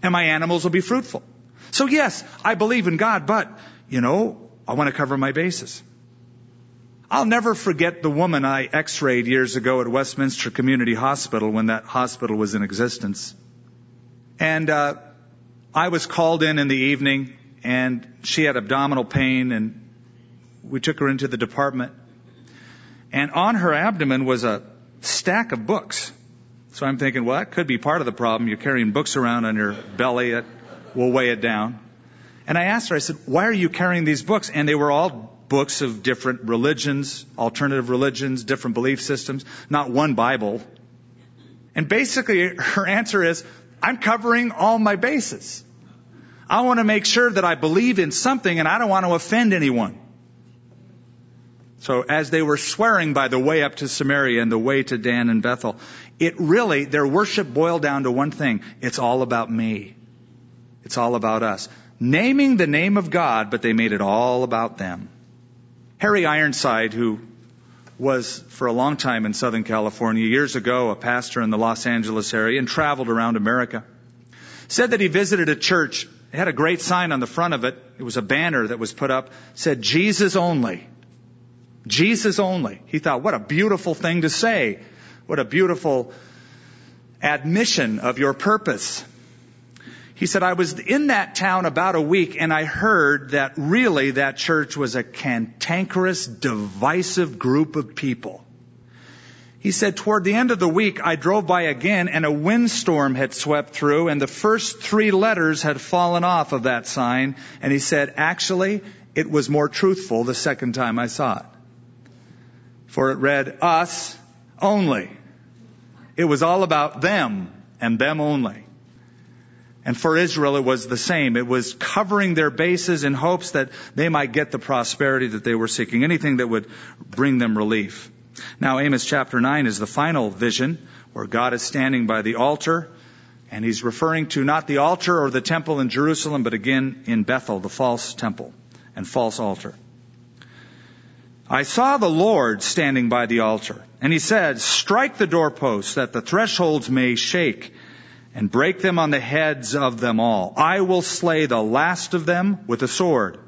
And my animals will be fruitful. So yes, I believe in God, but, you know, I want to cover my bases. I'll never forget the woman I x-rayed years ago at Westminster Community Hospital when that hospital was in existence. And, uh, I was called in in the evening and she had abdominal pain and we took her into the department. And on her abdomen was a stack of books. So I'm thinking, well, that could be part of the problem. You're carrying books around on your belly. It will weigh it down. And I asked her, I said, why are you carrying these books? And they were all books of different religions, alternative religions, different belief systems, not one Bible. And basically her answer is, I'm covering all my bases. I want to make sure that I believe in something and I don't want to offend anyone. So as they were swearing by the way up to Samaria and the way to Dan and Bethel, it really, their worship boiled down to one thing. It's all about me. It's all about us. Naming the name of God, but they made it all about them. Harry Ironside, who was for a long time in Southern California, years ago a pastor in the Los Angeles area and traveled around America, said that he visited a church. It had a great sign on the front of it. It was a banner that was put up, said Jesus only. Jesus only. He thought, what a beautiful thing to say. What a beautiful admission of your purpose. He said, I was in that town about a week and I heard that really that church was a cantankerous, divisive group of people. He said, toward the end of the week, I drove by again and a windstorm had swept through and the first three letters had fallen off of that sign. And he said, actually, it was more truthful the second time I saw it for it read, us only. It was all about them and them only. And for Israel, it was the same. It was covering their bases in hopes that they might get the prosperity that they were seeking, anything that would bring them relief. Now, Amos chapter 9 is the final vision where God is standing by the altar, and he's referring to not the altar or the temple in Jerusalem, but again in Bethel, the false temple and false altar. I saw the Lord standing by the altar, and he said, Strike the doorposts that the thresholds may shake, and break them on the heads of them all. I will slay the last of them with a sword.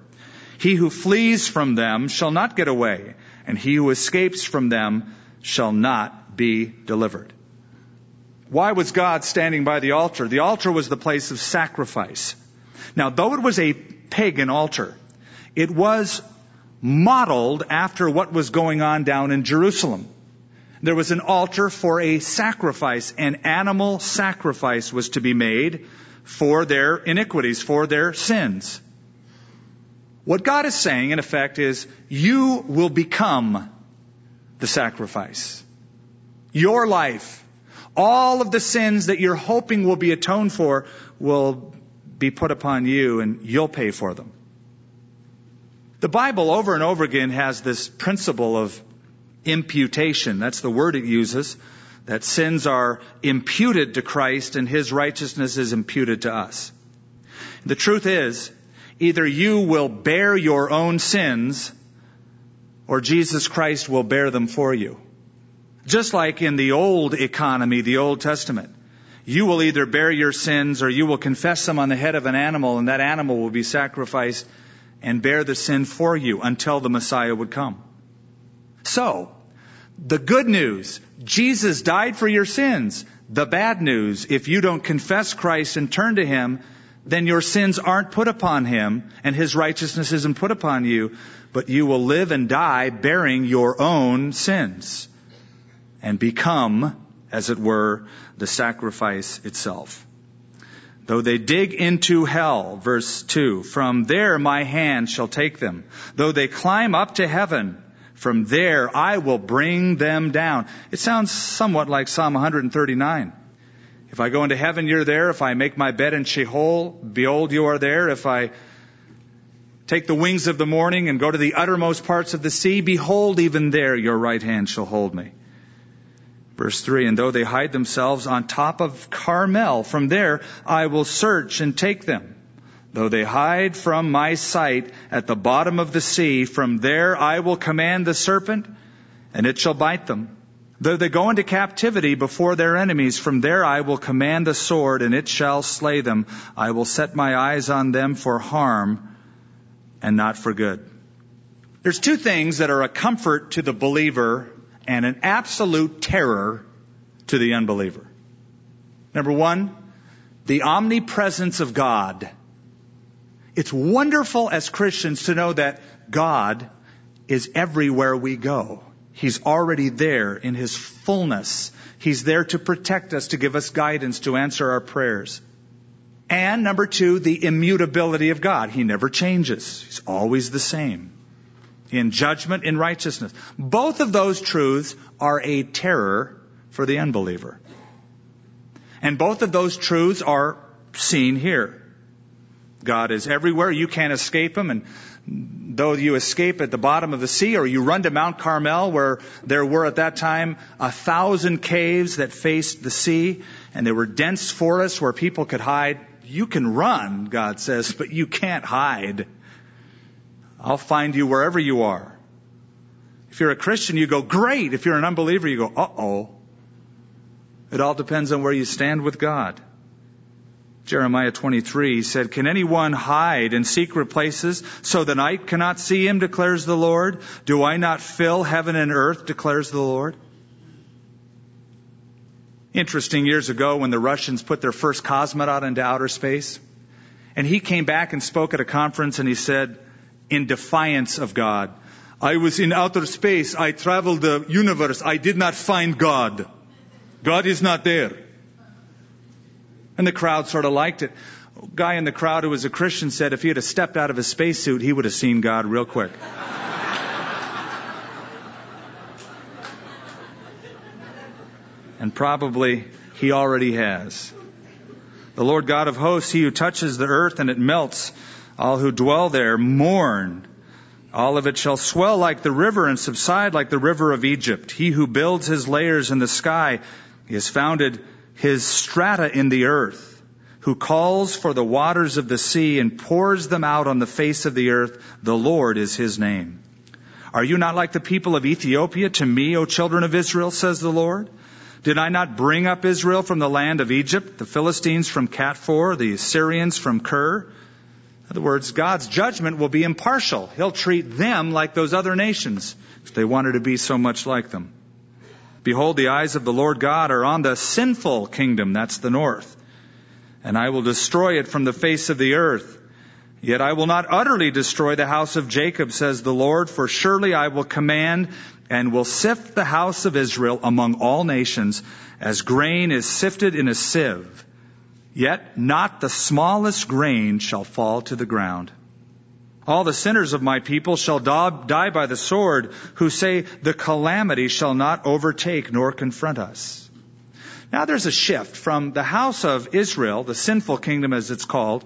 He who flees from them shall not get away, and he who escapes from them shall not be delivered. Why was God standing by the altar? The altar was the place of sacrifice. Now, though it was a pagan altar, it was modeled after what was going on down in Jerusalem. There was an altar for a sacrifice. An animal sacrifice was to be made for their iniquities, for their sins. What God is saying, in effect, is you will become the sacrifice. Your life, all of the sins that you're hoping will be atoned for will be put upon you and you'll pay for them. The Bible over and over again has this principle of imputation. That's the word it uses. That sins are imputed to Christ and His righteousness is imputed to us. The truth is, either you will bear your own sins or Jesus Christ will bear them for you. Just like in the old economy, the Old Testament. You will either bear your sins or you will confess them on the head of an animal and that animal will be sacrificed and bear the sin for you until the Messiah would come. So, the good news, Jesus died for your sins. The bad news, if you don't confess Christ and turn to Him, then your sins aren't put upon Him and His righteousness isn't put upon you, but you will live and die bearing your own sins and become, as it were, the sacrifice itself. Though they dig into hell, verse 2, from there my hand shall take them. Though they climb up to heaven, from there I will bring them down. It sounds somewhat like Psalm 139. If I go into heaven, you're there. If I make my bed in Sheol, behold, you are there. If I take the wings of the morning and go to the uttermost parts of the sea, behold, even there your right hand shall hold me. Verse 3 And though they hide themselves on top of Carmel, from there I will search and take them. Though they hide from my sight at the bottom of the sea, from there I will command the serpent, and it shall bite them. Though they go into captivity before their enemies, from there I will command the sword, and it shall slay them. I will set my eyes on them for harm and not for good. There's two things that are a comfort to the believer and an absolute terror to the unbeliever. Number one, the omnipresence of God. It's wonderful as Christians to know that God is everywhere we go. He's already there in His fullness. He's there to protect us, to give us guidance, to answer our prayers. And number two, the immutability of God. He never changes. He's always the same. In judgment, in righteousness. Both of those truths are a terror for the unbeliever. And both of those truths are seen here. God is everywhere. You can't escape Him. And though you escape at the bottom of the sea or you run to Mount Carmel where there were at that time a thousand caves that faced the sea and there were dense forests where people could hide, you can run, God says, but you can't hide. I'll find you wherever you are. If you're a Christian, you go, great. If you're an unbeliever, you go, uh oh. It all depends on where you stand with God. Jeremiah 23 he said, Can anyone hide in secret places so the night cannot see him, declares the Lord? Do I not fill heaven and earth, declares the Lord? Interesting years ago when the Russians put their first cosmonaut into outer space, and he came back and spoke at a conference and he said, in defiance of God, I was in outer space, I traveled the universe, I did not find God. God is not there. And the crowd sort of liked it. A guy in the crowd who was a Christian said if he had stepped out of his spacesuit, he would have seen God real quick. and probably he already has. The Lord God of hosts, he who touches the earth and it melts, all who dwell there mourn. All of it shall swell like the river and subside like the river of Egypt. He who builds his layers in the sky, he has founded his strata in the earth, who calls for the waters of the sea and pours them out on the face of the earth. The Lord is his name. Are you not like the people of Ethiopia to me, O children of Israel, says the Lord? Did I not bring up Israel from the land of Egypt, the Philistines from Caphtor, the Assyrians from Kir? In other words, God's judgment will be impartial. He'll treat them like those other nations if they wanted to be so much like them. Behold, the eyes of the Lord God are on the sinful kingdom, that's the north, and I will destroy it from the face of the earth. Yet I will not utterly destroy the house of Jacob, says the Lord, for surely I will command and will sift the house of Israel among all nations as grain is sifted in a sieve. Yet not the smallest grain shall fall to the ground. All the sinners of my people shall die by the sword, who say, The calamity shall not overtake nor confront us. Now there's a shift from the house of Israel, the sinful kingdom as it's called,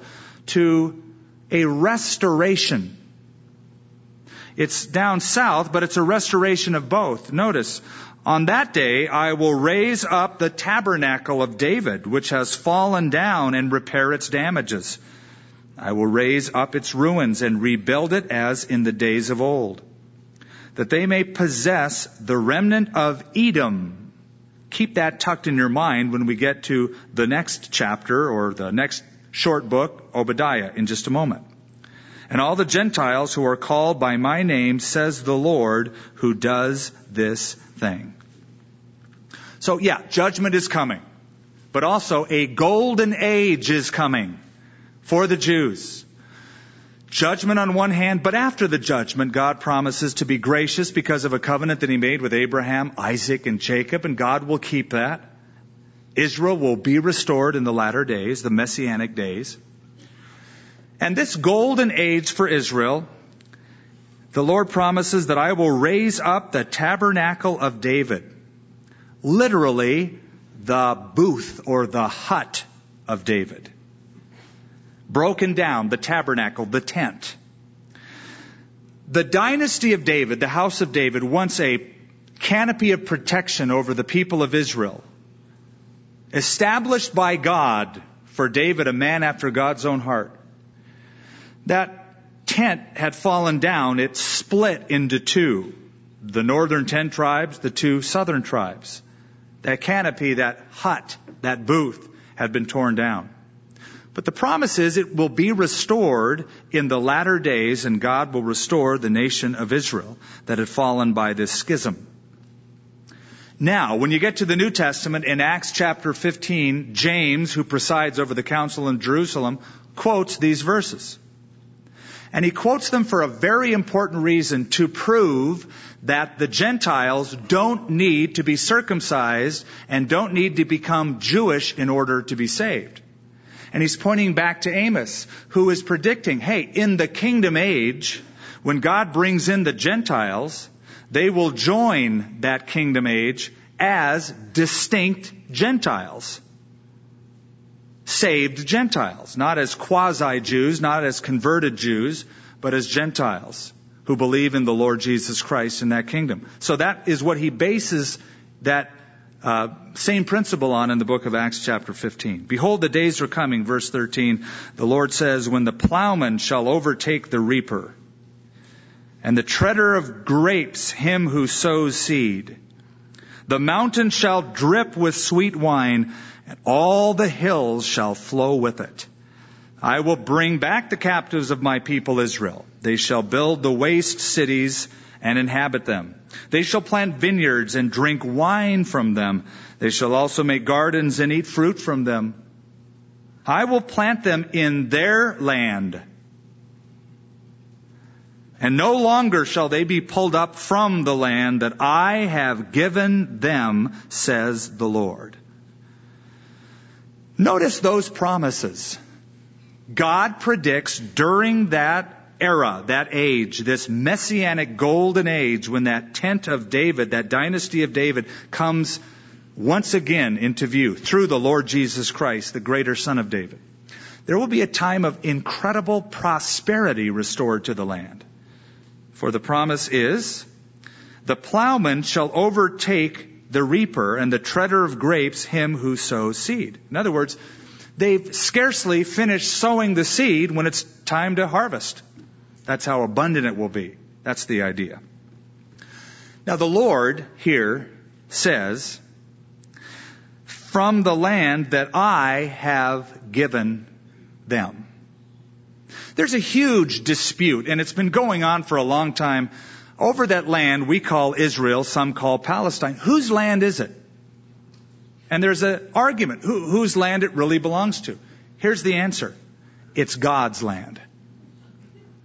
to a restoration. It's down south, but it's a restoration of both. Notice, on that day I will raise up the tabernacle of David, which has fallen down, and repair its damages I will raise up its ruins and rebuild it as in the days of old, that they may possess the remnant of Edom. Keep that tucked in your mind when we get to the next chapter or the next short book, Obadiah, in just a moment. And all the Gentiles who are called by my name, says the Lord, who does this thing. So yeah, judgment is coming, but also a golden age is coming for the Jews. Judgment on one hand, but after the judgment, God promises to be gracious because of a covenant that He made with Abraham, Isaac, and Jacob, and God will keep that. Israel will be restored in the latter days, the messianic days. And this golden age for Israel, the Lord promises that I will raise up the tabernacle of David. Literally, the booth or the hut of David. Broken down, the tabernacle, the tent. The dynasty of David, the house of David, once a canopy of protection over the people of Israel, established by God for David, a man after God's own heart. That tent had fallen down, it split into two. The northern ten tribes, the two southern tribes. That canopy, that hut, that booth had been torn down. But the promise is it will be restored in the latter days and God will restore the nation of Israel that had fallen by this schism. Now, when you get to the New Testament in Acts chapter 15, James, who presides over the council in Jerusalem, quotes these verses. And he quotes them for a very important reason to prove that the Gentiles don't need to be circumcised and don't need to become Jewish in order to be saved. And he's pointing back to Amos, who is predicting, hey, in the kingdom age, when God brings in the Gentiles, they will join that kingdom age as distinct Gentiles. Saved Gentiles. Not as quasi Jews, not as converted Jews, but as Gentiles who believe in the Lord Jesus Christ in that kingdom. So that is what he bases that uh, same principle on in the book of Acts chapter 15. Behold, the days are coming, verse 13. The Lord says, when the plowman shall overtake the reaper, and the treader of grapes him who sows seed. The mountain shall drip with sweet wine, and all the hills shall flow with it. I will bring back the captives of my people Israel. They shall build the waste cities and inhabit them. They shall plant vineyards and drink wine from them. They shall also make gardens and eat fruit from them. I will plant them in their land. And no longer shall they be pulled up from the land that I have given them, says the Lord. Notice those promises. God predicts during that era, that age, this messianic golden age, when that tent of David, that dynasty of David comes once again into view through the Lord Jesus Christ, the greater son of David. There will be a time of incredible prosperity restored to the land. For the promise is, the plowman shall overtake the reaper and the treader of grapes him who sows seed. In other words, they've scarcely finished sowing the seed when it's time to harvest. That's how abundant it will be. That's the idea. Now the Lord here says, from the land that I have given them. There's a huge dispute, and it's been going on for a long time, over that land we call Israel, some call Palestine. Whose land is it? And there's an argument, who, whose land it really belongs to. Here's the answer. It's God's land.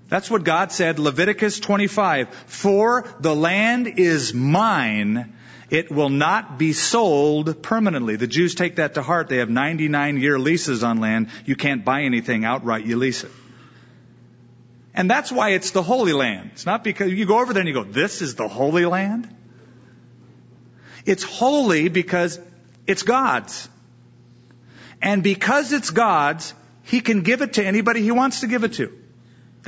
That's what God said, Leviticus 25. For the land is mine, it will not be sold permanently. The Jews take that to heart. They have 99 year leases on land. You can't buy anything outright, you lease it. And that's why it's the Holy Land. It's not because you go over there and you go, this is the Holy Land? It's holy because it's God's. And because it's God's, He can give it to anybody He wants to give it to.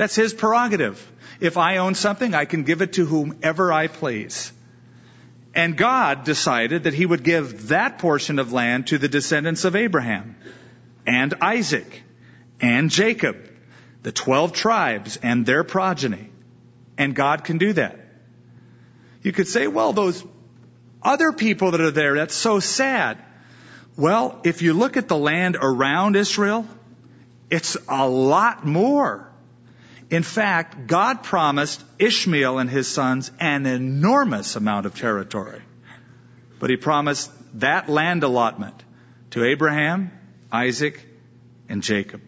That's his prerogative. If I own something, I can give it to whomever I please. And God decided that he would give that portion of land to the descendants of Abraham and Isaac and Jacob, the 12 tribes and their progeny. And God can do that. You could say, well, those other people that are there, that's so sad. Well, if you look at the land around Israel, it's a lot more. In fact, God promised Ishmael and his sons an enormous amount of territory. But he promised that land allotment to Abraham, Isaac, and Jacob.